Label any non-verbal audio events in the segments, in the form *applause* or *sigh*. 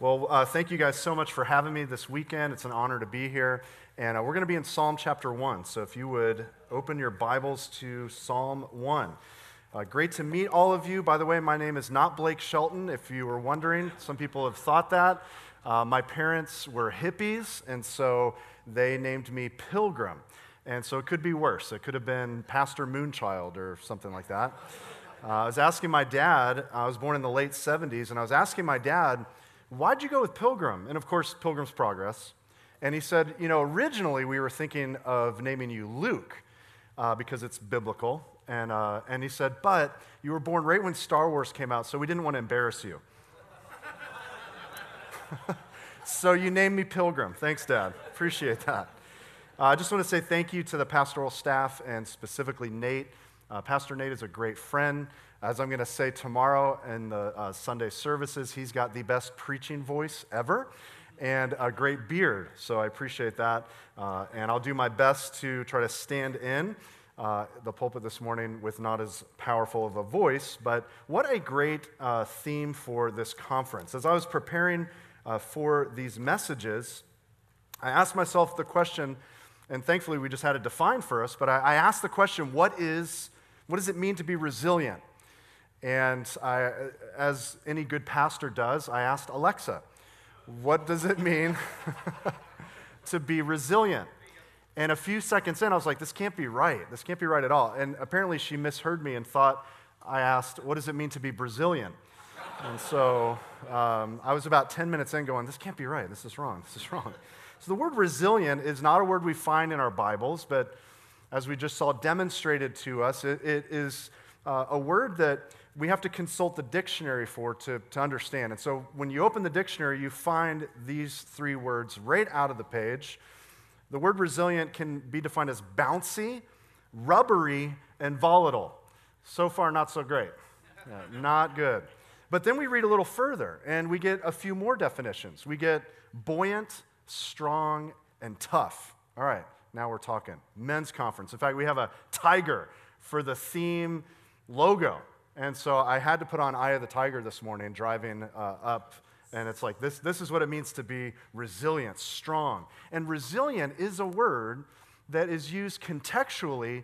Well, uh, thank you guys so much for having me this weekend. It's an honor to be here. And uh, we're going to be in Psalm chapter 1. So if you would open your Bibles to Psalm 1. Uh, great to meet all of you. By the way, my name is not Blake Shelton, if you were wondering. Some people have thought that. Uh, my parents were hippies, and so they named me Pilgrim. And so it could be worse. It could have been Pastor Moonchild or something like that. Uh, I was asking my dad, I was born in the late 70s, and I was asking my dad, Why'd you go with Pilgrim? And of course, Pilgrim's Progress. And he said, You know, originally we were thinking of naming you Luke uh, because it's biblical. And, uh, and he said, But you were born right when Star Wars came out, so we didn't want to embarrass you. *laughs* so you named me Pilgrim. Thanks, Dad. Appreciate that. Uh, I just want to say thank you to the pastoral staff and specifically Nate. Uh, Pastor Nate is a great friend. As I'm going to say tomorrow in the uh, Sunday services, he's got the best preaching voice ever and a great beard. So I appreciate that. Uh, and I'll do my best to try to stand in uh, the pulpit this morning with not as powerful of a voice. But what a great uh, theme for this conference. As I was preparing uh, for these messages, I asked myself the question, and thankfully we just had it defined for us, but I, I asked the question what, is, what does it mean to be resilient? And I, as any good pastor does, I asked Alexa, what does it mean *laughs* to be resilient? And a few seconds in, I was like, this can't be right. This can't be right at all. And apparently, she misheard me and thought I asked, what does it mean to be Brazilian? And so um, I was about 10 minutes in going, this can't be right. This is wrong. This is wrong. So the word resilient is not a word we find in our Bibles, but as we just saw demonstrated to us, it, it is uh, a word that we have to consult the dictionary for to, to understand. And so when you open the dictionary, you find these three words right out of the page. The word resilient can be defined as bouncy, rubbery, and volatile. So far, not so great. *laughs* Yeah, not good. But then we read a little further and we get a few more definitions. We get buoyant, strong, and tough. All right, now we're talking. Men's conference. In fact, we have a tiger for the theme logo. And so I had to put on Eye of the Tiger this morning driving uh, up. And it's like, this, this is what it means to be resilient, strong. And resilient is a word that is used contextually,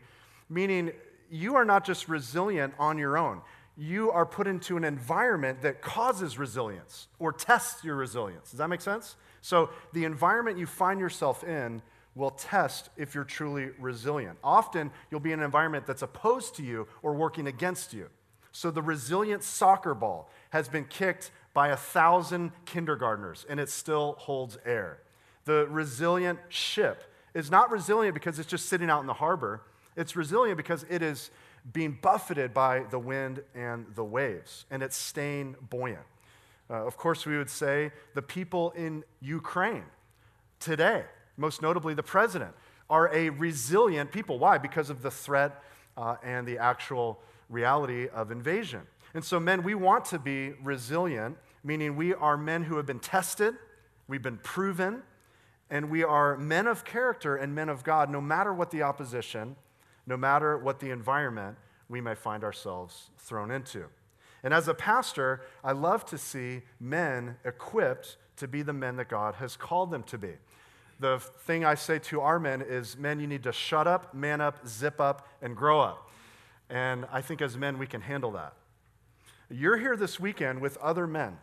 meaning you are not just resilient on your own. You are put into an environment that causes resilience or tests your resilience. Does that make sense? So the environment you find yourself in will test if you're truly resilient. Often, you'll be in an environment that's opposed to you or working against you. So the resilient soccer ball has been kicked by a thousand kindergartners and it still holds air. The resilient ship is not resilient because it's just sitting out in the harbor, it's resilient because it is being buffeted by the wind and the waves and it's staying buoyant. Uh, of course, we would say the people in Ukraine today, most notably the president, are a resilient people. Why? Because of the threat uh, and the actual reality of invasion. And so, men, we want to be resilient, meaning we are men who have been tested, we've been proven, and we are men of character and men of God, no matter what the opposition, no matter what the environment we may find ourselves thrown into. And as a pastor, I love to see men equipped to be the men that God has called them to be. The thing I say to our men is men, you need to shut up, man up, zip up, and grow up. And I think as men, we can handle that. You're here this weekend with other men,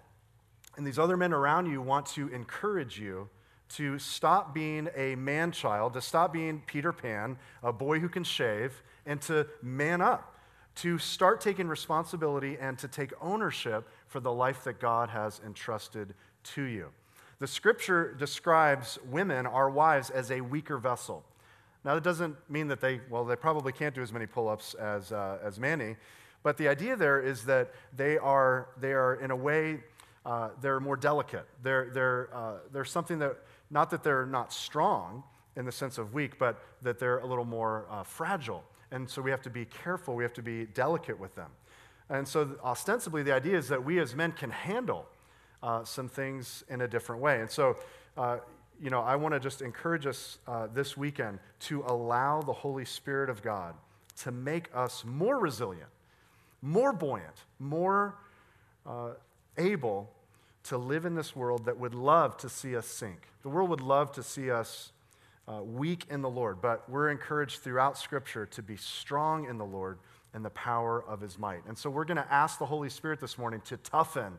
and these other men around you want to encourage you to stop being a man child, to stop being Peter Pan, a boy who can shave, and to man up, to start taking responsibility and to take ownership for the life that God has entrusted to you. The scripture describes women, our wives, as a weaker vessel. Now, that doesn't mean that they, well, they probably can't do as many pull ups as, uh, as Manny, but the idea there is that they are, they are in a way, uh, they're more delicate. They're, they're, uh, they're something that, not that they're not strong in the sense of weak, but that they're a little more uh, fragile. And so we have to be careful, we have to be delicate with them. And so, ostensibly, the idea is that we as men can handle uh, some things in a different way. And so, uh, you know, I want to just encourage us uh, this weekend to allow the Holy Spirit of God to make us more resilient, more buoyant, more uh, able to live in this world that would love to see us sink. The world would love to see us uh, weak in the Lord, but we're encouraged throughout Scripture to be strong in the Lord and the power of his might. And so we're going to ask the Holy Spirit this morning to toughen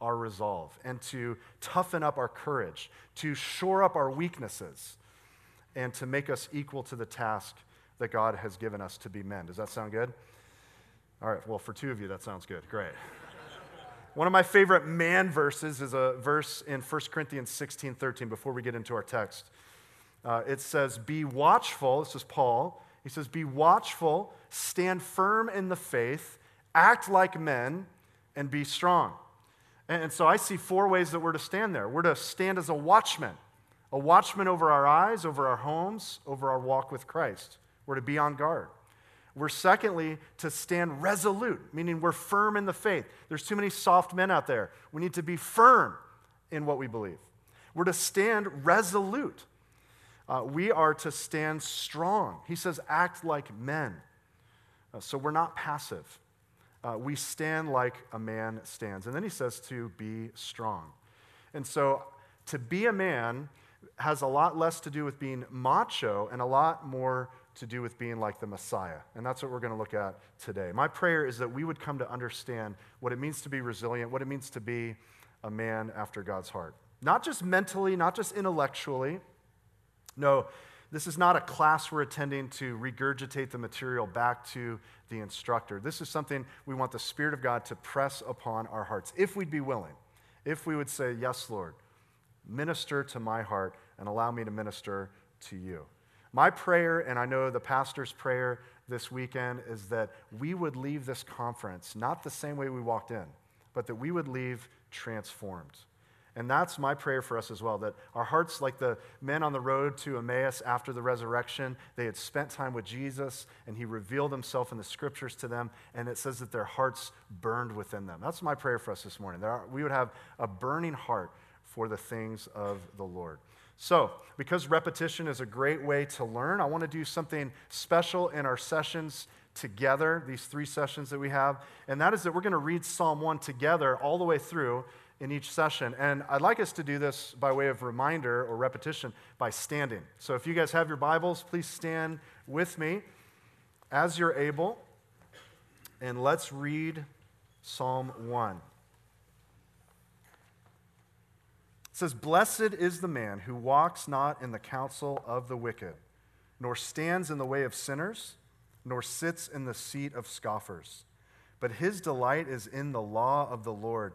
our resolve and to toughen up our courage, to shore up our weaknesses, and to make us equal to the task that God has given us to be men. Does that sound good? All right, well, for two of you, that sounds good. Great. One of my favorite man verses is a verse in 1 Corinthians 16 13 before we get into our text. Uh, it says, Be watchful. This is Paul. He says, Be watchful, stand firm in the faith, act like men, and be strong. And, so I see four ways that we're to stand there. We're to stand as a watchman, a watchman over our eyes, over our homes, over our walk with Christ. We're to be on guard. We're secondly to stand resolute, meaning we're firm in the faith. There's too many soft men out there. We need to be firm in what we believe. We're to stand resolute. Uh, we are to stand strong. He says, act like men. Uh, so we're not passive. Uh, we stand like a man stands. And then he says to be strong. And so to be a man has a lot less to do with being macho and a lot more to do with being like the Messiah. And that's what we're going to look at today. My prayer is that we would come to understand what it means to be resilient, what it means to be a man after God's heart. Not just mentally, not just intellectually, no, this is not a class we're attending to regurgitate the material back to the instructor. This is something we want the Spirit of God to press upon our hearts, if we'd be willing, if we would say, Yes, Lord, minister to my heart and allow me to minister to you. My prayer, and I know the pastor's prayer this weekend, is that we would leave this conference not the same way we walked in, but that we would leave transformed. And that's my prayer for us as well that our hearts, like the men on the road to Emmaus after the resurrection, they had spent time with Jesus and he revealed himself in the scriptures to them. And it says that their hearts burned within them. That's my prayer for us this morning. Are, we would have a burning heart for the things of the Lord. So, because repetition is a great way to learn, I want to do something special in our sessions together, these three sessions that we have. And that is that we're going to read Psalm 1 together all the way through in each session. And I'd like us to do this by way of reminder or repetition by standing. So if you guys have your Bibles, please stand with me as you're able. And let's read Psalm 1. It says, Blessed is the man who walks not in the counsel of the wicked, nor stands in the way of sinners, nor sits in the seat of scoffers. But his delight is in the law of the Lord,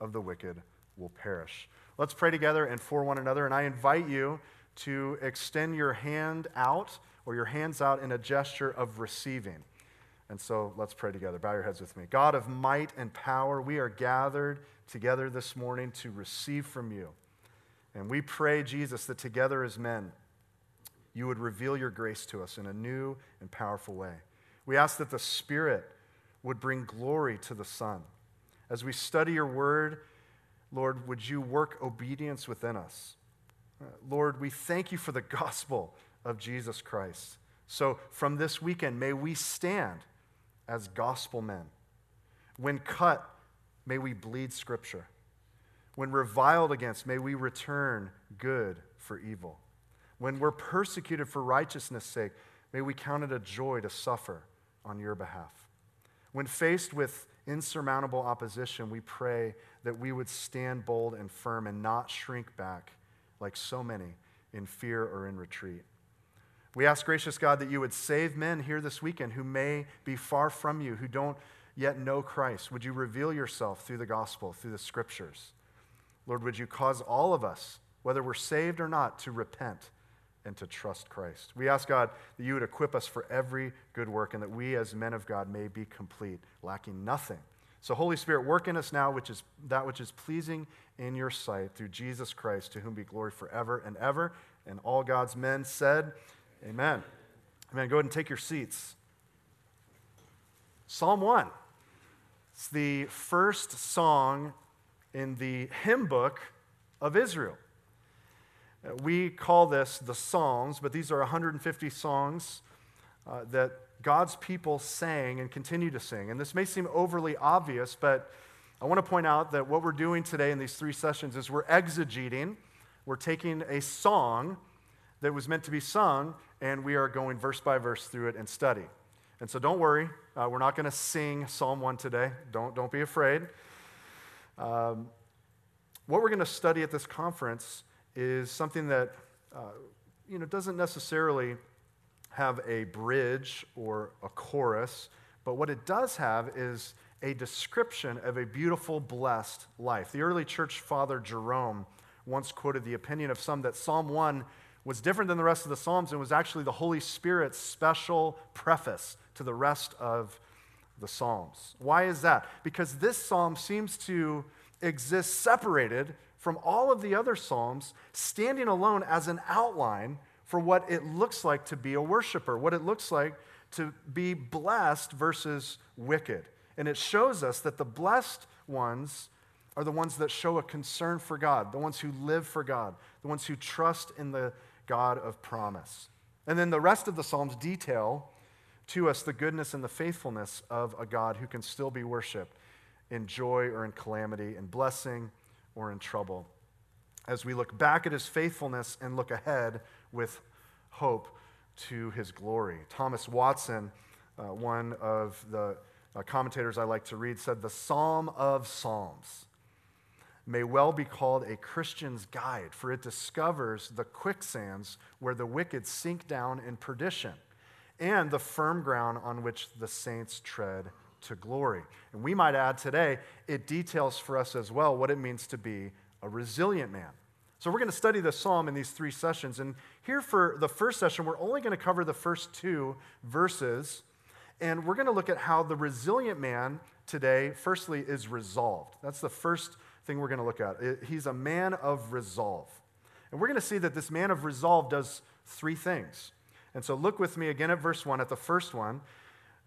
of the wicked will perish. Let's pray together and for one another. And I invite you to extend your hand out or your hands out in a gesture of receiving. And so let's pray together. Bow your heads with me. God of might and power, we are gathered together this morning to receive from you. And we pray, Jesus, that together as men, you would reveal your grace to us in a new and powerful way. We ask that the Spirit would bring glory to the Son. As we study your word, Lord, would you work obedience within us? Uh, Lord, we thank you for the *laughs* gospel of Jesus Christ. So from this weekend, may we stand as gospel men. When cut, may we bleed scripture. When reviled against, may we return good for evil. When we're persecuted for righteousness' sake, may we count it a joy to suffer on your behalf. When faced with insurmountable opposition, we pray that we would stand bold and firm and not shrink back like so many in fear or in retreat. We ask, gracious God, that you would save men here this weekend who may be far from you, who don't yet know Christ. Would you reveal yourself through the gospel, through the scriptures? Lord, would you cause all of us, whether we're saved or not, to repent and to trust Christ. We ask God that you would equip us for every good work and that we as men of God may be complete, lacking nothing, So, Holy Spirit, work in us now, which is that which is pleasing in your sight through Jesus Christ, to whom be glory forever and ever. And all God's men said, Amen. Amen. Go ahead and take your seats. Psalm 1. It's the first song in the hymn book of Israel. We call this the Psalms, but these are 150 songs uh, that God's people sang and continue to sing. And this may seem overly obvious, but I want to point out that what we're doing today in these three sessions is we're exegeting, we're taking a song that was meant to be sung, and we are going verse by verse through it and study. And so don't worry, uh, we're not going to sing Psalm 1 today. Don't, don't be afraid. Um, what we're going to study at this conference is something that uh, you know, doesn't necessarily have a bridge or a chorus, but what it does have is a description of a beautiful, blessed life. The early church father Jerome once quoted the opinion of some that Psalm 1 was different than the rest of the Psalms and was actually the Holy Spirit's special preface to the rest of the Psalms. Why is that? Because this psalm seems to exist separated from all of the other Psalms, standing alone as an outline for what it looks like to be a worshiper, what it looks like to be blessed versus wicked. And it shows us that the blessed ones are the ones that show a concern for God, the ones who live for God, the ones who trust in the God of promise. And then the rest of the Psalms detail to us the goodness and the faithfulness of a God who can still be worshiped in joy or in calamity, in blessing or in trouble. As we look back at his faithfulness and look ahead with hope to his glory. Thomas Watson, uh, one of the uh, commentators I like to read, said, The Psalm of Psalms may well be called a Christian's guide, for it discovers the quicksands where the wicked sink down in perdition and the firm ground on which the saints tread to glory. And we might add today, it details for us as well what it means to be a resilient man. So we're going to study the psalm in these three sessions. And here for the first session, we're only going to cover the first two verses. And we're going to look at how the resilient man today, firstly, is resolved. That's the first thing we're going to look at. He's a man of resolve. And we're going to see that this man of resolve does three things. And so look with me again at verse 1, at the first one.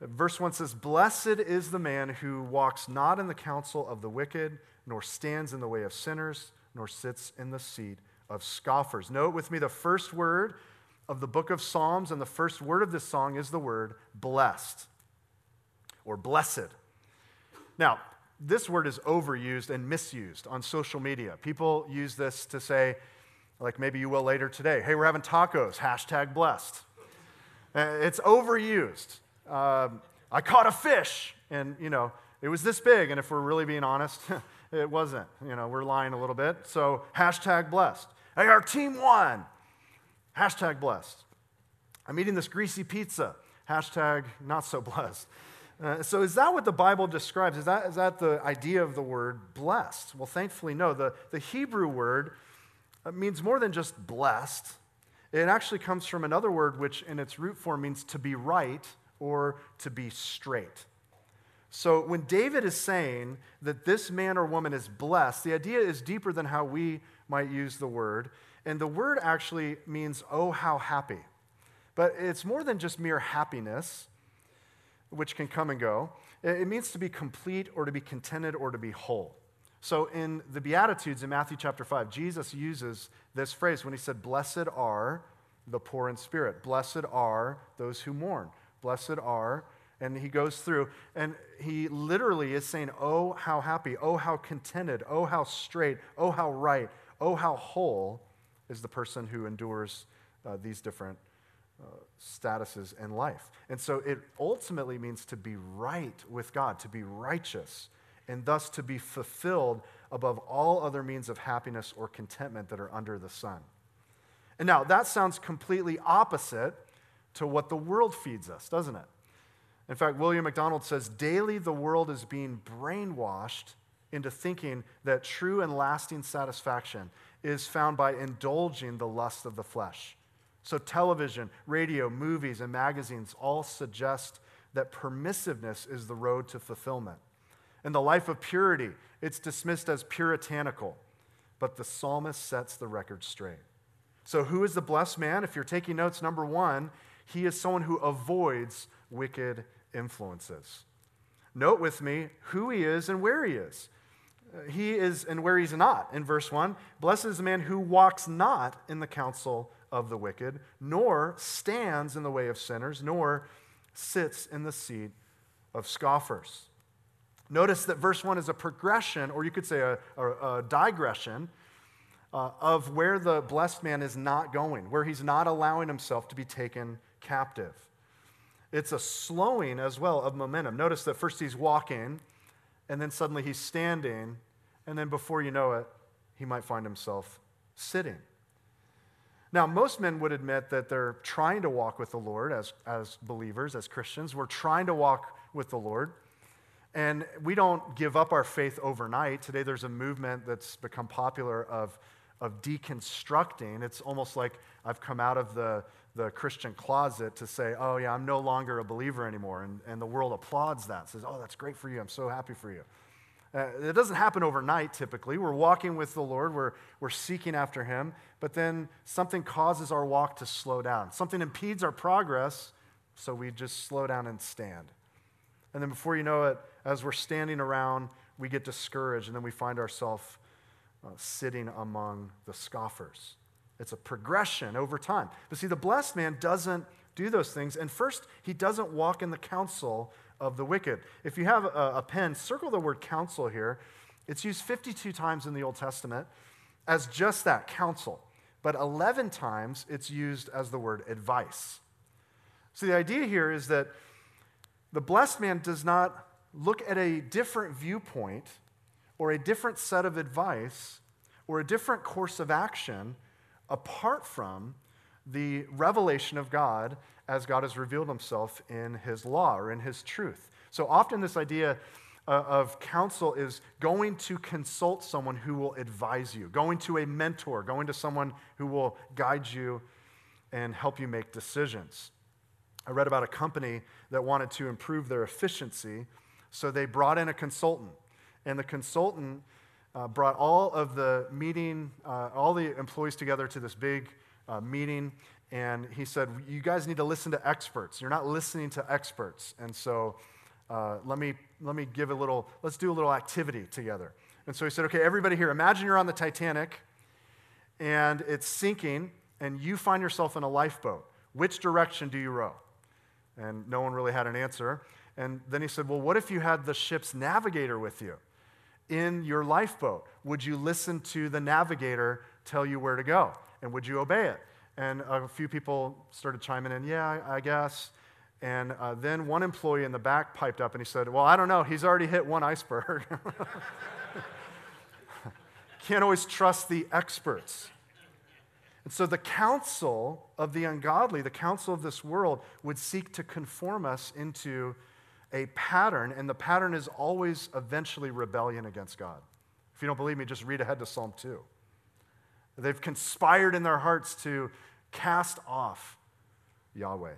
Verse 1 says, Blessed is the man who walks not in the counsel of the wicked, nor stands in the way of sinners, nor sits in the seat of scoffers. Note with me the first word of the book of Psalms, and the first word of this song is the word blessed or blessed. Now, this word is overused and misused on social media. People use this to say, like maybe you will later today, hey, we're having tacos, hashtag blessed. Uh, it's overused. Um, I caught a fish, and, you know, it was this big, and if we're really being honest, *laughs* it wasn't. You know, we're lying a little bit. So, hashtag blessed. Hey, our team won. Hashtag blessed. I'm eating this greasy pizza. Hashtag not so *laughs* blessed. Uh, so, is that what the Bible describes? Is that, is that the idea of the word blessed? Well, thankfully, no. The, the Hebrew word uh, means more than just blessed. It actually comes from another word which, in its root form, means to be right or to be straight. So when David is saying that this man or woman is blessed, the idea is deeper than how we might use the word. And the word actually means, oh, how happy. But it's more than just mere happiness, which can come and go. It means to be complete or to be contented or to be whole. So in the Beatitudes in Matthew chapter 5, Jesus uses this phrase when he said, Blessed are the poor in spirit, blessed are those who mourn, blessed are and he goes through and he literally is saying, Oh, how happy, oh, how contented, oh, how straight, oh, how right, oh, how whole is the person who endures uh, these different uh, statuses in life. And so it ultimately means to be right with God, to be righteous, and thus to be fulfilled above all other means of happiness or contentment that are under the sun. And now that sounds completely opposite to what the world feeds us, doesn't it? In fact, William MacDonald says daily the world is being brainwashed into thinking that true and lasting satisfaction is found by indulging the lust of the flesh. So, television, radio, movies, and magazines all suggest that permissiveness is the road to fulfillment. In the life of purity, it's dismissed as puritanical. But the psalmist sets the record straight. So, who is the blessed man? If you're taking notes, number one, he is someone who avoids wicked influences. Note with me who he is and where he is. Uh, he is and where he's not. In verse 1, blessed is the man who walks not in the counsel of the wicked, nor stands in the way of sinners, nor sits in the seat of scoffers. Notice that verse 1 is a progression, or you could say a, a, a digression, uh, of where the blessed man is not going, where he's not allowing himself to be taken captive. It's a slowing as well of momentum. Notice that first he's walking, and then suddenly he's standing, and then before you know it, he might find himself sitting. Now, most men would admit that they're trying to walk with the Lord as, as believers, as Christians. We're trying to walk with the Lord. And we don't give up our faith overnight. Today, there's a movement that's become popular of, of deconstructing. It's almost like I've come out of the, the Christian closet to say, oh, yeah, I'm no longer a believer anymore. And, and the world applauds that, says, oh, that's great for you. I'm so happy for you. Uh, it doesn't happen overnight typically. We're walking with the Lord, we're, we're seeking after Him, but then something causes our walk to slow down. Something impedes our progress, so we just slow down and stand. And then before you know it, as we're standing around, we get discouraged, and then we find ourselves uh, sitting among the scoffers. It's a progression over time. But see, the blessed man doesn't do those things. And first, he doesn't walk in the counsel of the wicked. If you have a, a pen, circle the word counsel here. It's used 52 times in the Old Testament as just that, counsel. But 11 times it's used as the word advice. So the idea here is that the blessed man does not look at a different viewpoint or a different set of advice or a different course of action apart from the revelation of God as God has revealed himself in his law or in his truth. So often, this idea uh, of counsel is going to consult someone who will advise you, going to a mentor, going to someone who will guide you and help you make decisions. I read about a company that wanted to improve their efficiency, so they brought in a consultant. And the consultant uh, brought all of the meeting, uh, all the employees together to this big uh, meeting, and he said, You guys need to listen to experts. You're not listening to experts. And so uh, let, me, let me give a little, let's do a little activity together. And so he said, Okay, everybody here, imagine you're on the Titanic and it's sinking, and you find yourself in a lifeboat. Which direction do you row? And no one really had an answer. And then he said, Well, what if you had the ship's navigator with you in your lifeboat? Would you listen to the navigator tell you where to go? And would you obey it? And a few people started chiming in, yeah, I guess. And uh, then one employee in the back piped up and he said, Well, I don't know. He's already hit one iceberg. *laughs* Can't always trust the experts. And so the counsel of the ungodly, the counsel of this world, would seek to conform us into a pattern, and the pattern is always eventually rebellion against God. If you don't believe me, just read ahead to Psalm 2. They've conspired in their hearts to cast off Yahweh.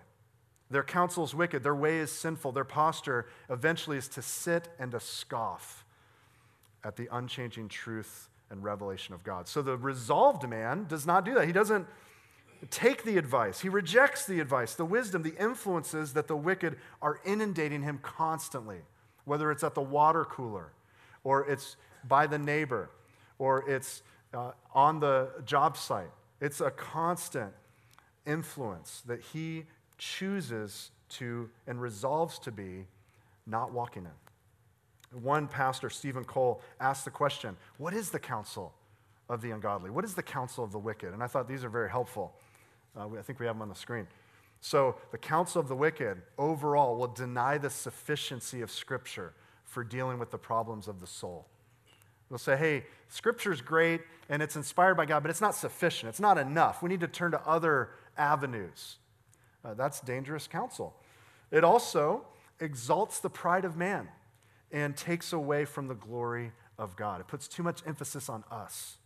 Their counsel is wicked, their way is sinful, their posture eventually is to sit and to scoff at the unchanging truth and revelation of God. So the resolved man does not do that. He doesn't take the advice, he rejects the advice, the wisdom, the influences that the wicked are inundating him constantly, whether it's at the water cooler or it's by the neighbor or it's uh, on the job site. It's a constant influence that he chooses to and resolves to be not walking in. One pastor, Steven Cole, asked the question What is the counsel of the ungodly? What is the counsel of the wicked? And I thought these are very helpful. Uh, I think we have them on the screen. So, the counsel of the wicked overall will deny the sufficiency of Scripture for dealing with the problems of the soul. They'll say, hey, Scripture's great and it's inspired by God, but it's not sufficient. It's not enough. We need to turn to other avenues. Uh, that's dangerous counsel. It also exalts the pride of man and takes away from the glory of God. It puts too much emphasis on us.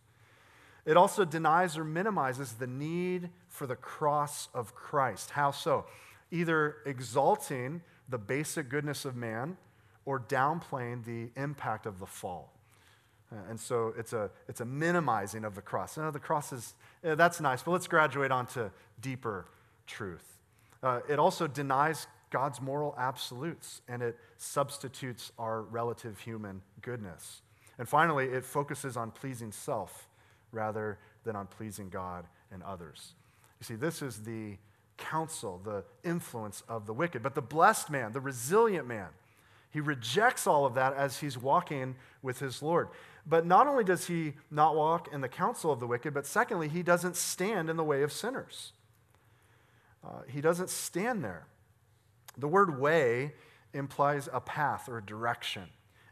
It also denies or minimizes the need for the cross of Christ. How so? Either exalting the basic goodness of man or downplaying the impact of the fall. Uh, and so it's a, it's a minimizing of the cross. You know, the cross is, yeah, that's nice, but let's graduate on to deeper truth. Uh, it also denies God's moral absolutes and it substitutes our relative human goodness. And finally, it focuses on pleasing self rather than on pleasing God and others. You see, this is the counsel, the influence of the wicked. But the blessed man, the resilient man, he rejects all of that as he's walking with his Lord. But not only does he not walk in the counsel of the wicked, but secondly, he doesn't stand in the way of sinners. Uh, he doesn't stand there. The word way implies a path or a direction.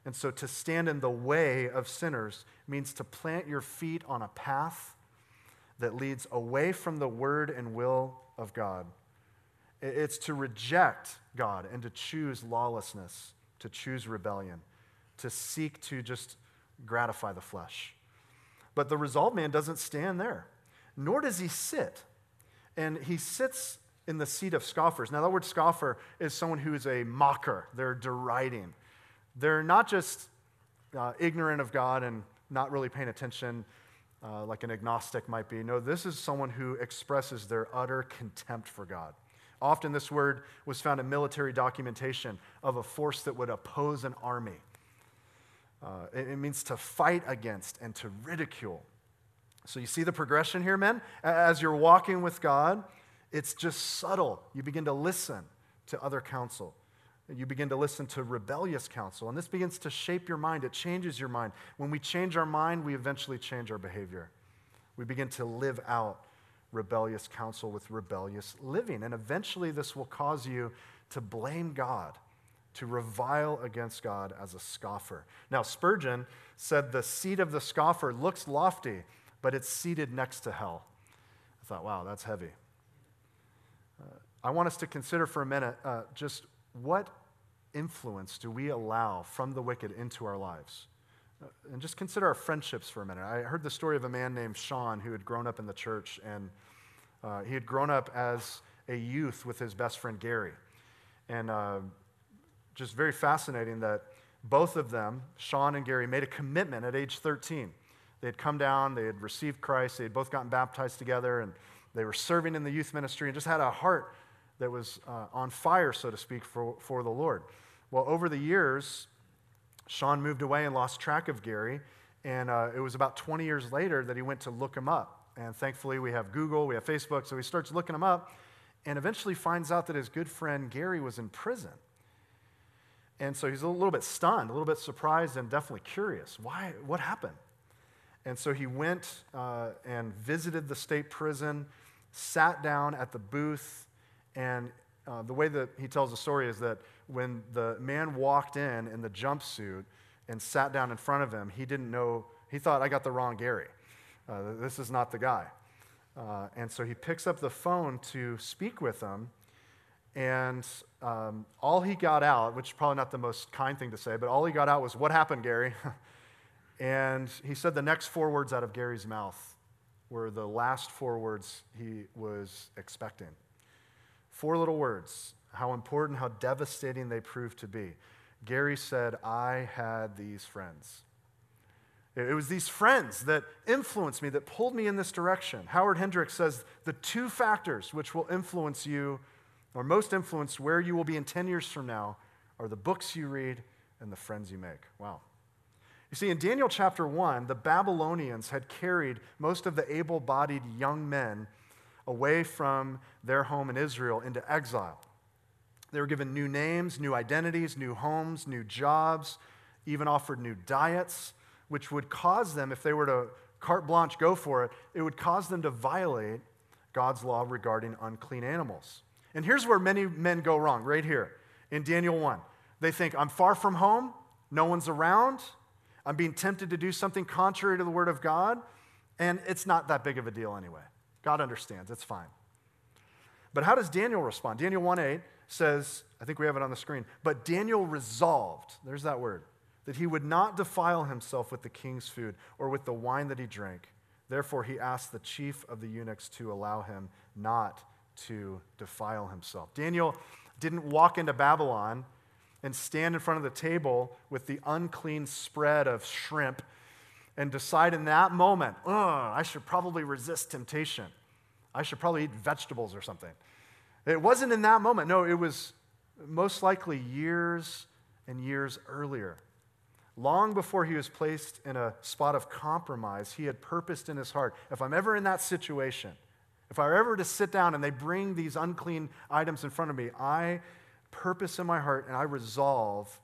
And so to stand in the way of sinners means to plant your feet on a path that leads away from the word and will of God. It's to reject God and to choose lawlessness, to choose rebellion, to seek to just gratify the flesh. But the resolved man doesn't stand there, nor does he sit. And he sits in the seat of scoffers. Now, that word scoffer is someone who is a mocker, they're deriding. They're not just uh, ignorant of God and not really paying attention uh, like an agnostic might be. No, this is someone who expresses their utter contempt for God. Often, this word was found in military documentation of a force that would oppose an army. Uh, it, it means to fight against and to ridicule. So, you see the progression here, men? As you're walking with God, it's just subtle. You begin to listen to other counsel. You begin to listen to rebellious counsel, and this begins to shape your mind. It changes your mind. When we change our mind, we eventually change our behavior. We begin to live out rebellious counsel with rebellious living, and eventually this will cause you to blame God, to revile against God as a scoffer. Now, Spurgeon said the seat of the scoffer looks lofty, but it's seated next to hell. I thought, wow, that's heavy. Uh, I want us to consider for a minute uh, just what influence do we allow from the wicked into our lives? Uh, and just consider our friendships for a minute. I heard the story of a man named Sean who had grown up in the church, and uh, he had grown up as a youth with his best friend Gary. And uh, just very fascinating that both of them, Sean and Gary, made a commitment at age 13. They had come down, they had received Christ, they had both gotten baptized together, and they were serving in the youth ministry and just had a heart that was uh, on fire, so to speak, for, for the Lord. Well, over the years, Sean moved away and lost track of Gary. And uh, it was about 20 years later that he went to look him up. And thankfully, we have Google, we have Facebook. So he starts looking him up and eventually finds out that his good friend Gary was in prison. And so he's a little bit stunned, a little bit surprised, and definitely curious. Why? What happened? And so he went uh, and visited the state prison, sat down at the booth and uh, the way that he tells the story is that when the man walked in in the jumpsuit and sat down in front of him, he didn't know, he thought, I got the wrong Gary. Uh, this is not the guy. Uh, and so he picks up the phone to speak with him. And um, all he got out, which is probably not the most kind thing to say, but all he got out was, What happened, Gary? *laughs* and he said the next four words out of Gary's mouth were the last four words he was expecting. Four little words, how important, how devastating they proved to be. Gary said, I had these friends. It was these friends that influenced me, that pulled me in this direction. Howard Hendricks says the two factors which will influence you, or most influence where you will be in 10 years from now, are the books you read and the friends you make. Wow. You see, in Daniel chapter 1, the Babylonians had carried most of the able bodied young men away from their home in Israel into exile. They were given new names, new identities, new homes, new jobs, even offered new diets, which would cause them, if they were to carte blanche go for it, it would cause them to violate God's law regarding unclean animals. And here's where many men go wrong, right here in Daniel 1. They think, I'm far from home, no one's around, I'm being tempted to do something contrary to the word of God, and it's not that big of a deal anyway. God understands, it's fine. But how does Daniel respond? Daniel 1:8 says, I think we have it on the screen, but Daniel resolved, there's that word, that he would not defile himself with the king's food or with the wine that he drank. Therefore, he asked the chief of the eunuchs to allow him not to defile himself. Daniel didn't walk into Babylon and stand in front of the table with the unclean spread of shrimp and decide in that moment, oh, I should probably resist temptation. I should probably eat vegetables or something. It wasn't in that moment. No, it was most likely years and years earlier. Long before he was placed in a spot of compromise, he had purposed in his heart if I'm ever in that situation, if I were ever to sit down and they bring these unclean items in front of me, I purpose in my heart and I resolve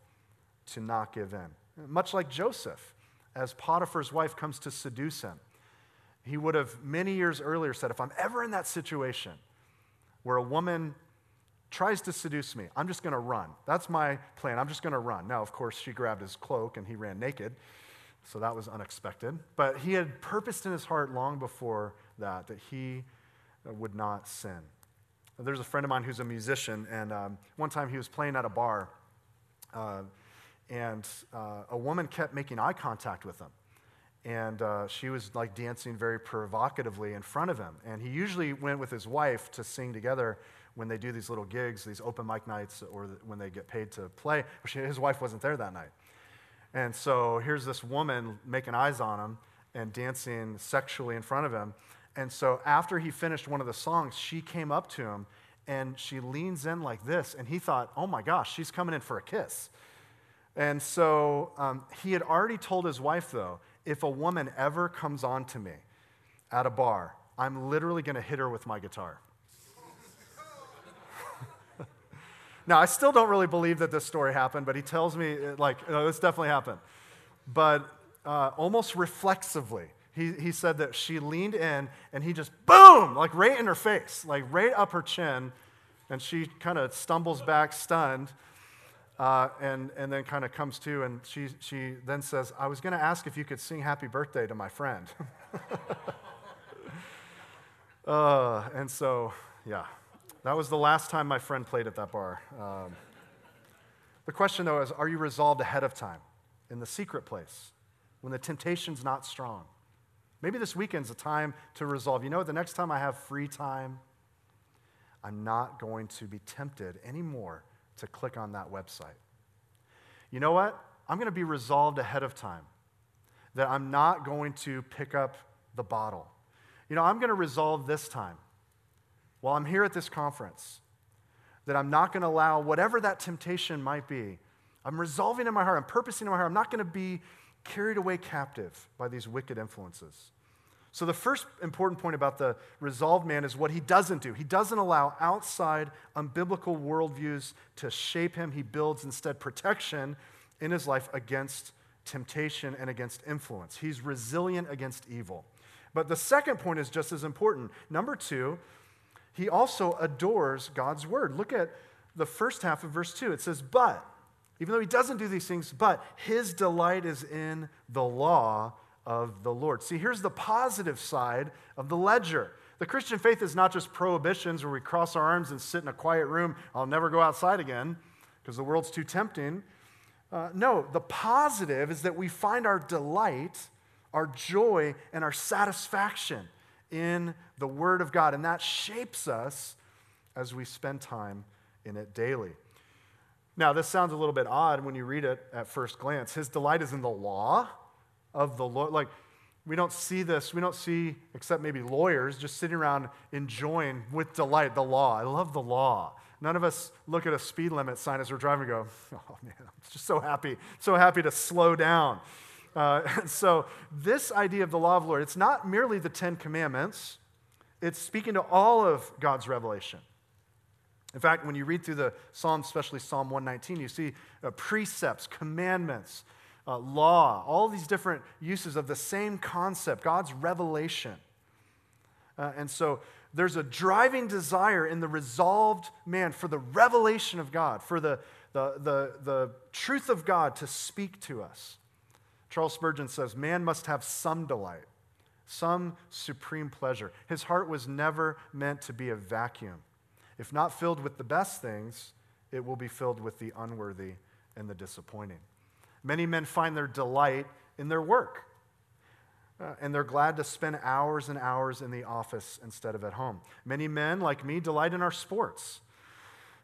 to not give in. Much like Joseph, as Potiphar's wife comes to seduce him, he would have many years earlier said, If I'm ever in that situation where a woman tries to seduce me. I'm just going to run. That's my plan. I'm just going to run. Now, of course, she grabbed his cloak and he ran naked. So that was unexpected. But he had purposed in his heart long before that that he would not sin. There's a friend of mine who's a musician, and um, one time he was playing at a bar, uh, and uh, a woman kept making eye contact with him. And uh, she was like dancing very provocatively in front of him. And he usually went with his wife to sing together when they do these little gigs, these open mic nights, or when they get paid to play. His wife wasn't there that night. And so here's this woman making eyes on him and dancing sexually in front of him. And so after he finished one of the songs, she came up to him and she leans in like this. And he thought, oh my gosh, she's coming in for a kiss. And so um, he had already told his wife, though, if a woman ever comes on to me at a bar, I'm literally going to hit her with my guitar. *laughs* Now, I still don't really believe that this story happened, but he tells me, uh, like, no, this definitely happened. But uh, almost reflexively, he, he said that she leaned in and he just, boom, like right in her face, like right up her chin. And she kind of stumbles back, stunned, uh, and, and then kind of comes to. And she, she then says, I was going to ask if you could sing happy birthday to my friend. *laughs* uh, and so, yeah. That was the last time my friend played at that bar. Um, the question, though, is are you resolved ahead of time in the secret place when the temptation's not strong? Maybe this weekend's a time to resolve. You know, the next time I have free time, I'm not going to be tempted anymore to click on that website. You know what? I'm going to be resolved ahead of time that I'm not going to pick up the bottle. You know, I'm going to resolve this time while I'm here at this conference that I'm not going to allow whatever that temptation might be. I'm resolving in my heart, I'm purposing in my heart, I'm not going to be carried away captive by these wicked influences. So, the first important point about the resolved man is what he doesn't do. He doesn't allow outside unbiblical worldviews to shape him. He builds instead protection in his life against temptation and against influence. He's resilient against evil. But the second point is just as important. Number two, he also adores God's word. Look at the first half of verse 2. It says, But, even though he doesn't do these things, but his delight is in the law of the Lord. See, here's the positive side of the ledger. The Christian faith is not just prohibitions where we cross our arms and sit in a quiet room, I'll never go outside again because the world's too tempting. Uh, no, the positive is that we find our delight, our joy, and our satisfaction in the Word of God, and that shapes us as we spend time in it daily. Now, this sounds a little bit odd when you read it at first glance. His delight is in the law of the Lord. Like, we don't see this, we don't see, except maybe lawyers, just sitting around enjoying with delight the law. I love the law. None of us look at a speed limit sign as we're driving and go, *laughs* oh man, I'm just so happy, so happy to slow down. Uh, *laughs* so, this idea of the law of the Lord, it's not merely the Ten Commandments, it's speaking to all of God's revelation. In fact, when you read through the Psalms, especially Psalm 119, you see uh, precepts, commandments, uh, law, all these different uses of the same concept, God's revelation. Uh, and so there's a driving desire in the resolved man for the revelation of God, for the, the, the, the truth of God to speak to us. Charles Spurgeon says, Man must have some delight, some supreme pleasure. His heart was never meant to be a vacuum. If not filled with the best things, it will be filled with the unworthy and the disappointing. Many men find their delight in their work. Uh, and they're glad to spend hours and hours in the office instead of at home. Many men, like me, delight in our sports.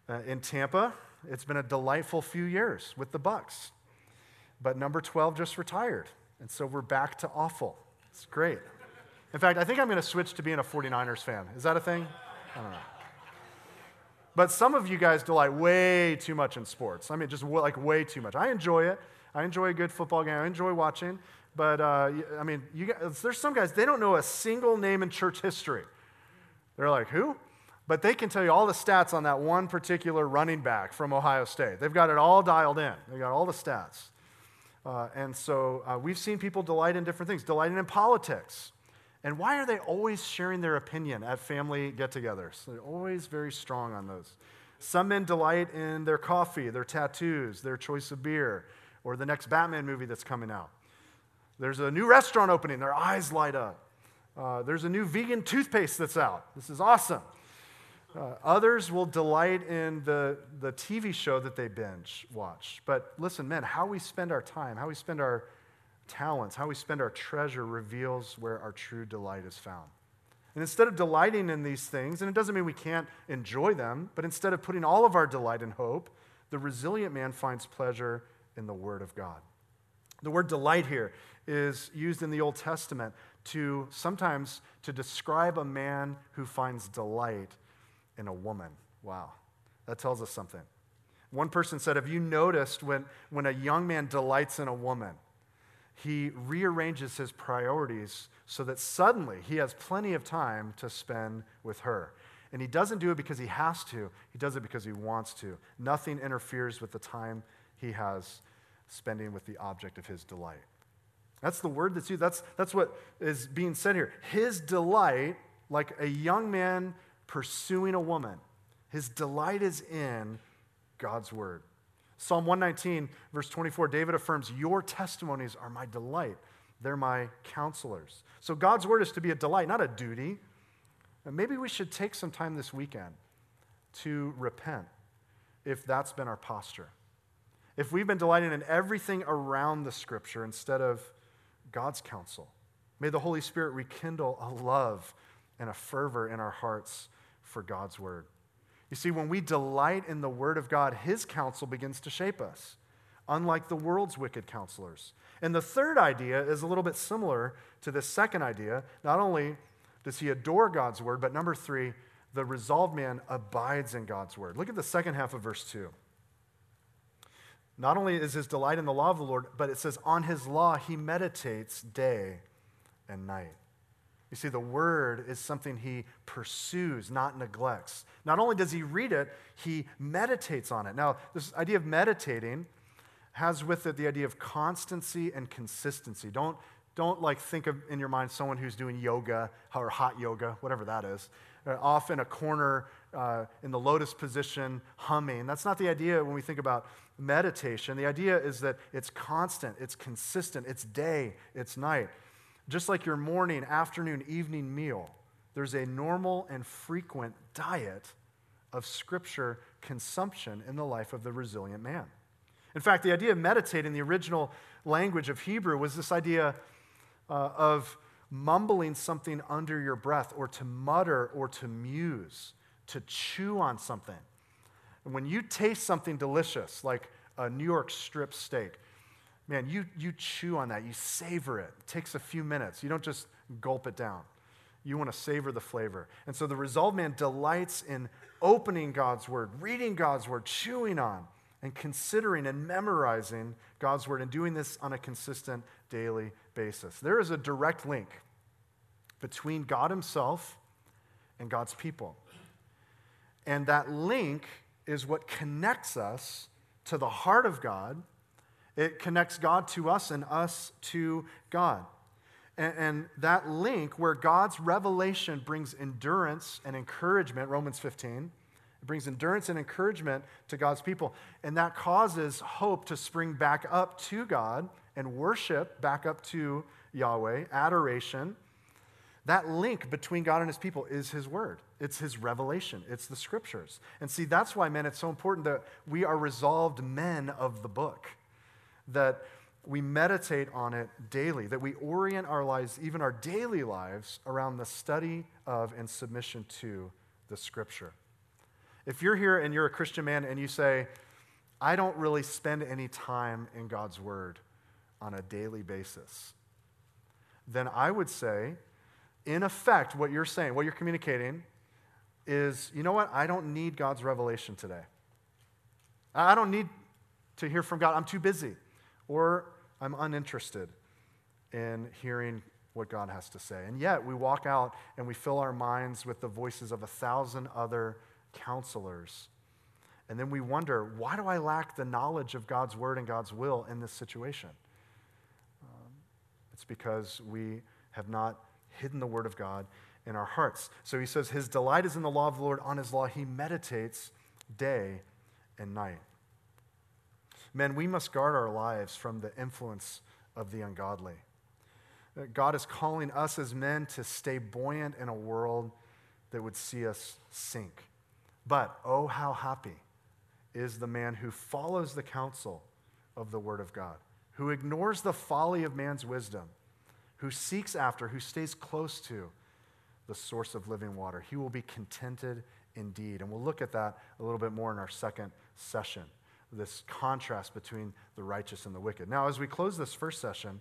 Uh, in Tampa, It's been a delightful few years with the Bucs. But number 12 just retired. And so we're back to awful. It's great. In fact, I think I'm going to switch to being a 49ers fan. Is that a thing? I don't know. But some of you guys delight way too much in sports. I mean, just like way too much. I enjoy it. I enjoy a good football game. I enjoy watching. But uh, I mean, guys, there's some guys, they don't know a single name in church history. They're like, who? But they can tell you all the stats on that one particular running back from Ohio State. They've got it all dialed in, they've got all the stats. Uh, and so uh, we've seen people delight in different things, delighting in politics. And why are they always sharing their opinion at family get togethers? They're always very strong on those. Some men delight in their coffee, their tattoos, their choice of beer, or the next Batman movie that's coming out. There's a new restaurant opening, their eyes light up. Uh, there's a new vegan toothpaste that's out. This is awesome. Uh, others will delight in the, the TV show that they binge watch. But listen, men, how we spend our time, how we spend our talents, how we spend our treasure reveals where our true delight is found. And instead of delighting in these things, and it doesn't mean we can't enjoy them, but instead of putting all of our delight in hope, the resilient man finds pleasure in the Word of God. The word delight here is used in the Old Testament to sometimes to describe a man who finds delight in a woman. Wow, that tells us something. One person said, Have you noticed when, when a young man delights in a woman, he rearranges his priorities so that suddenly he has plenty of time to spend with her? And he doesn't do it because he has to, he does it because he wants to. Nothing interferes with the time he has spending with the object of his delight. That's the word that's used. That's, that's what is being said here. His delight, like a young man pursuing a woman, his delight is in God's word. Psalm 119, verse 24, David affirms, Your testimonies are my delight. They're my counselors. So God's word is to be a delight, not a duty. And maybe we should take some time this weekend to repent if that's been our posture. If we've been delighting in everything around the scripture instead of God's counsel, may the Holy Spirit rekindle a love and a fervor in our hearts for God's word. You see, when we delight in the word of God, his counsel begins to shape us, unlike the world's wicked counselors. And the third idea is a little bit similar to this second idea. Not only does he adore God's word, but number three, the resolved man abides in God's word. Look at the second half of verse 2. Not only is his delight in the law of the Lord, but it says, on his law he meditates day and night. You see, the word is something he pursues, not neglects. Not only does he read it, he meditates on it. Now, this idea of meditating has with it the idea of constancy and consistency. Don't, don't like think of in your mind someone who's doing yoga or hot yoga, whatever that is, uh, off in a corner uh, in the lotus position, humming. That's not the idea when we think about meditation. The idea is that it's constant, it's consistent, it's day, it's night. Just like your morning, afternoon, evening meal, there's a normal and frequent diet of scripture consumption in the life of the resilient man. In fact, the idea of meditate in the original language of Hebrew was this idea uh, of mumbling something under your breath, or to mutter, or to muse, to chew on something. And when you taste something delicious, like a New York strip steak, man, you, you chew on that, you savor it. It takes a few minutes. You don't just gulp it down. You want to savor the flavor. And so the resolved man delights in opening God's word, reading God's word, chewing on, and considering and memorizing God's word, and doing this on a consistent daily basis. There is a direct link between God Himself and God's people. And that link is what connects us to the heart of God it connects God to us and us to God. And, and, that link where God's revelation brings endurance and encouragement, Romans 15, it brings endurance and encouragement to God's people. And that causes hope to spring back up to God and worship back up to Yahweh, adoration. That link between God and his people is his word. It's his revelation. It's the scriptures. And see, that's why, men, it's so important that we are resolved men of the book that we meditate on it daily, that we orient our lives, even our daily lives, around the study of and submission to the scripture. If you're here and you're a Christian man and you say, I don't really spend any time in God's Word on a daily basis, then I would say, in effect, what you're saying, what you're communicating, is you know what? I don't need God's revelation today. I don't need to hear from God. I'm too busy. Or I'm uninterested in hearing what God has to say. And yet, we walk out and we fill our minds with the voices of a thousand other counselors. And then we wonder, why do I lack the knowledge of God's word and God's will in this situation? Um, it's because we have not hidden the word of God in our hearts. So he says, His delight is in the law of the Lord. On his law, he meditates day and night. Men, we must guard our lives from the influence of the ungodly. Uh, God is calling us as men to stay buoyant in a world that would see us sink. But oh, how happy is the man who follows the counsel of the Word of God, who ignores the folly of man's wisdom, who seeks after, who stays close to the source of living water. He will be contented indeed. And we'll look at that a little bit more in our second session this contrast between the righteous and the wicked. Now, as we close this first session,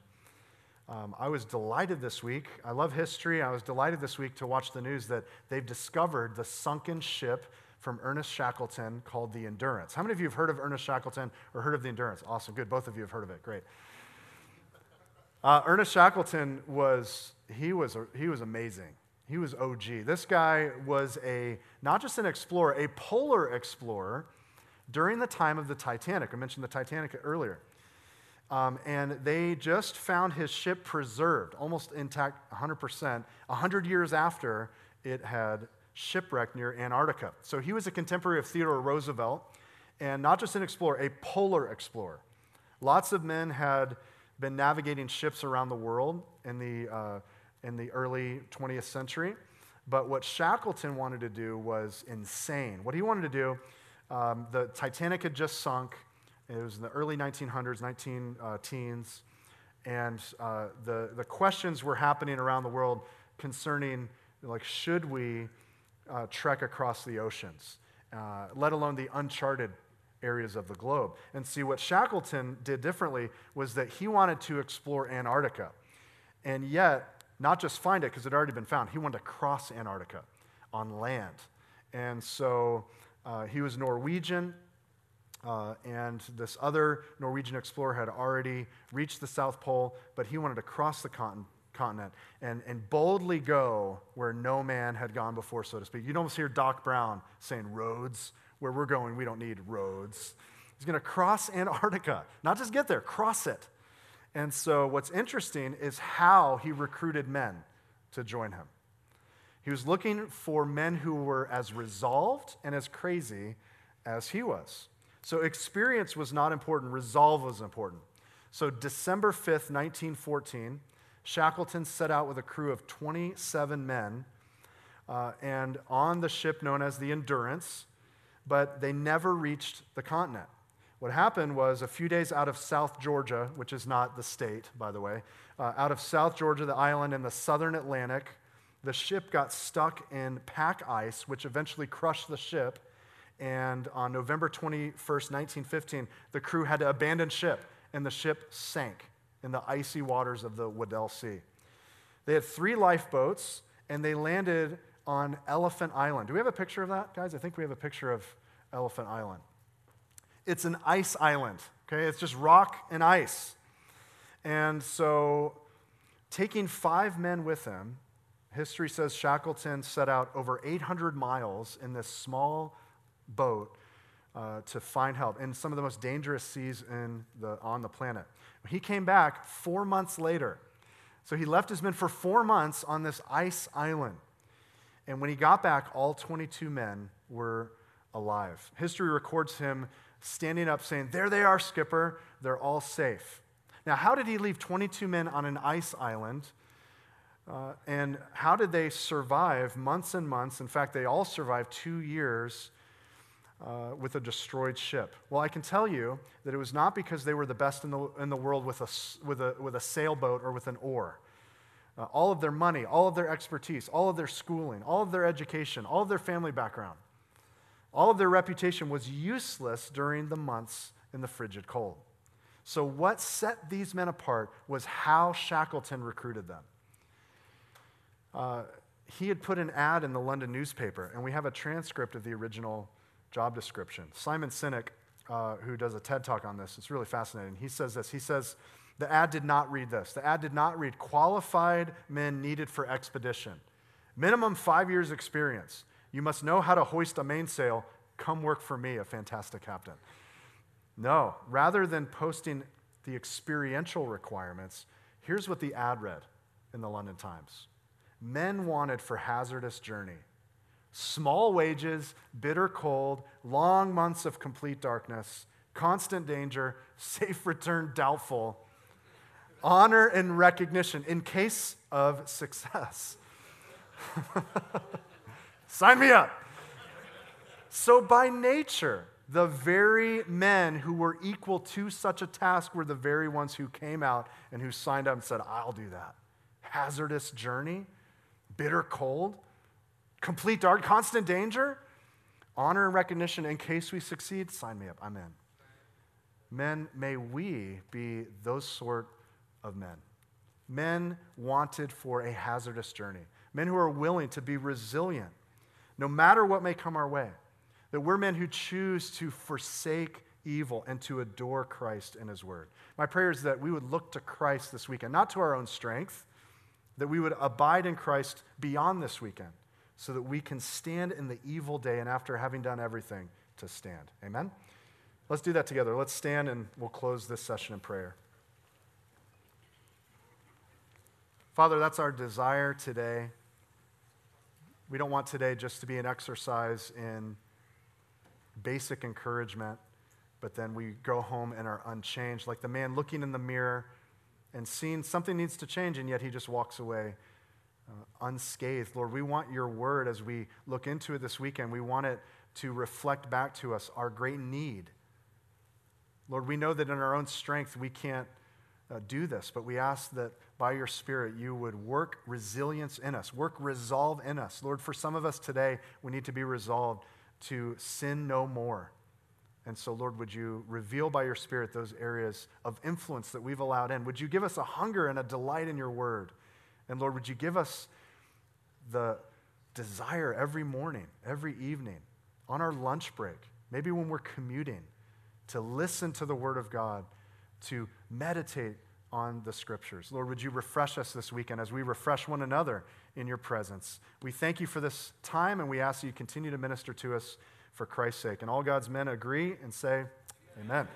um, I was delighted this week. I love history. I was delighted this week to watch the news that they've discovered the sunken ship from Ernest Shackleton called the Endurance. How many of you have heard of Ernest Shackleton or heard of the Endurance? Awesome, good. Both of you have heard of it. Great. Uh, Ernest Shackleton was he was he was amazing. He was OG. This guy was a not just an explorer, a polar explorer during the time of the Titanic. I mentioned the Titanic earlier. Um, and they just found his ship preserved, almost intact, 100%, 100 years after it had shipwrecked near Antarctica. So he was a contemporary of Theodore Roosevelt, and not just an explorer, a polar explorer. Lots of men had been navigating ships around the world in the, uh, in the early 20th century, but what Shackleton wanted to do was insane. What he wanted to do um, the Titanic had just sunk. It was in the early 1900s, 19 uh, teens. And uh, the, the questions were happening around the world concerning, like, should we uh, trek across the oceans, uh, let alone the uncharted areas of the globe. And see, what Shackleton did differently was that he wanted to explore Antarctica. And yet, not just find it because it had already been found, he wanted to cross Antarctica on land. And so uh, he was Norwegian, uh, and this other Norwegian explorer had already reached the South Pole, but he wanted to cross the continent and, and boldly go where no man had gone before, so to speak. You'd almost hear Doc Brown saying, Roads, where we're going, we don't need roads. He's going to cross Antarctica, not just get there, cross it. And so, what's interesting is how he recruited men to join him. He was looking for men who were as resolved and as crazy as he was. So experience was not important, resolve was important. So December 5th, 1914, Shackleton set out with a crew of 27 men uh, and on the ship known as the Endurance, but they never reached the continent. What happened was a few days out of South Georgia, which is not the state, by the way, uh, out of South Georgia, the island in the southern Atlantic, the ship got stuck in pack ice, which eventually crushed the ship. And on November 21st, 1915, the crew had to abandon ship, and the ship sank in the icy waters of the Weddell Sea. They had three lifeboats, and they landed on Elephant Island. Do we have a picture of that, guys? I think we have a picture of Elephant Island. It's an ice island, okay? It's just rock and ice. And so, taking five men with him, History says Shackleton set out over 800 miles in this small boat uh, to find help in some of the most dangerous seas the, on the planet. He came back four months later. So he left his men for four months on this ice island. And when he got back, all 22 men were alive. History records him standing up saying, There they are, skipper. They're all safe. Now, how did he leave 22 men on an ice island uh, and how did they survive months and months? In fact, they all survived two years uh, with a destroyed ship. Well, I can tell you that it was not because they were the best in the, in the world with a, with, a, with a sailboat or with an oar. Uh, all of their money, all of their expertise, all of their schooling, all of their education, all of their family background, All of their reputation was useless during the months in the frigid cold. So, what set these men apart was how Shackleton recruited them. Uh, he had put an ad in the London newspaper, and we have a transcript of the original job description. Simon Sinek, uh, who does a TED talk on this, it's really fascinating. He says this. He says, the ad did not read this. The ad did not read qualified men needed for expedition. Minimum five years experience. You must know how to hoist a mainsail. Come work for me, a fantastic captain. No, rather than posting the experiential requirements, here's what the ad read in the London Times Men wanted for hazardous journey. Small wages, bitter cold, long months of complete darkness, constant danger, safe return doubtful, honor and recognition in case of success. *laughs* Sign me up. So, by nature, the very men who were equal to such a task were the very ones who came out and who signed up and said, I'll do that. Hazardous journey, bitter cold, complete dark, constant danger, honor and recognition in case we succeed. Sign me up. I'm in. Men, may we be those sort of men. Men wanted for a hazardous journey. Men who are willing to be resilient no matter what may come our way. That we're men who choose to forsake evil and to adore Christ and His Word. My prayer is that we would look to Christ this weekend, not to our own strength, that we would abide in Christ beyond this weekend, so that we can stand in the evil day and after having done everything to stand. Amen? Let's do that together. Let's stand and we'll close this session in prayer. Father, that's our desire today. We don't want today just to be an exercise in basic encouragement, but then we go home and are unchanged, like the man looking in the mirror and seeing something needs to change, and yet he just walks away uh, unscathed. Lord, we want your word as we look into it this weekend. We want it to reflect back to us our great need. Lord, we know that in our own strength we can't uh, do this, but we ask that by your Spirit you would work resilience in us, work resolve in us. Lord, for some of us today, we need to be resolved to sin no more. And so, Lord, would you reveal by your Spirit those areas of influence that we've allowed in? Would you give us a hunger and a delight in your word? And Lord, would you give us the desire every morning, every evening, on our lunch break, maybe when we're commuting, to listen to the word of God, to meditate on the scriptures. Lord, would you refresh us this weekend as we refresh one another in your presence? We thank you for this time and we ask that you continue to minister to us for Christ's sake. And all God's men agree and say, Amen. Amen.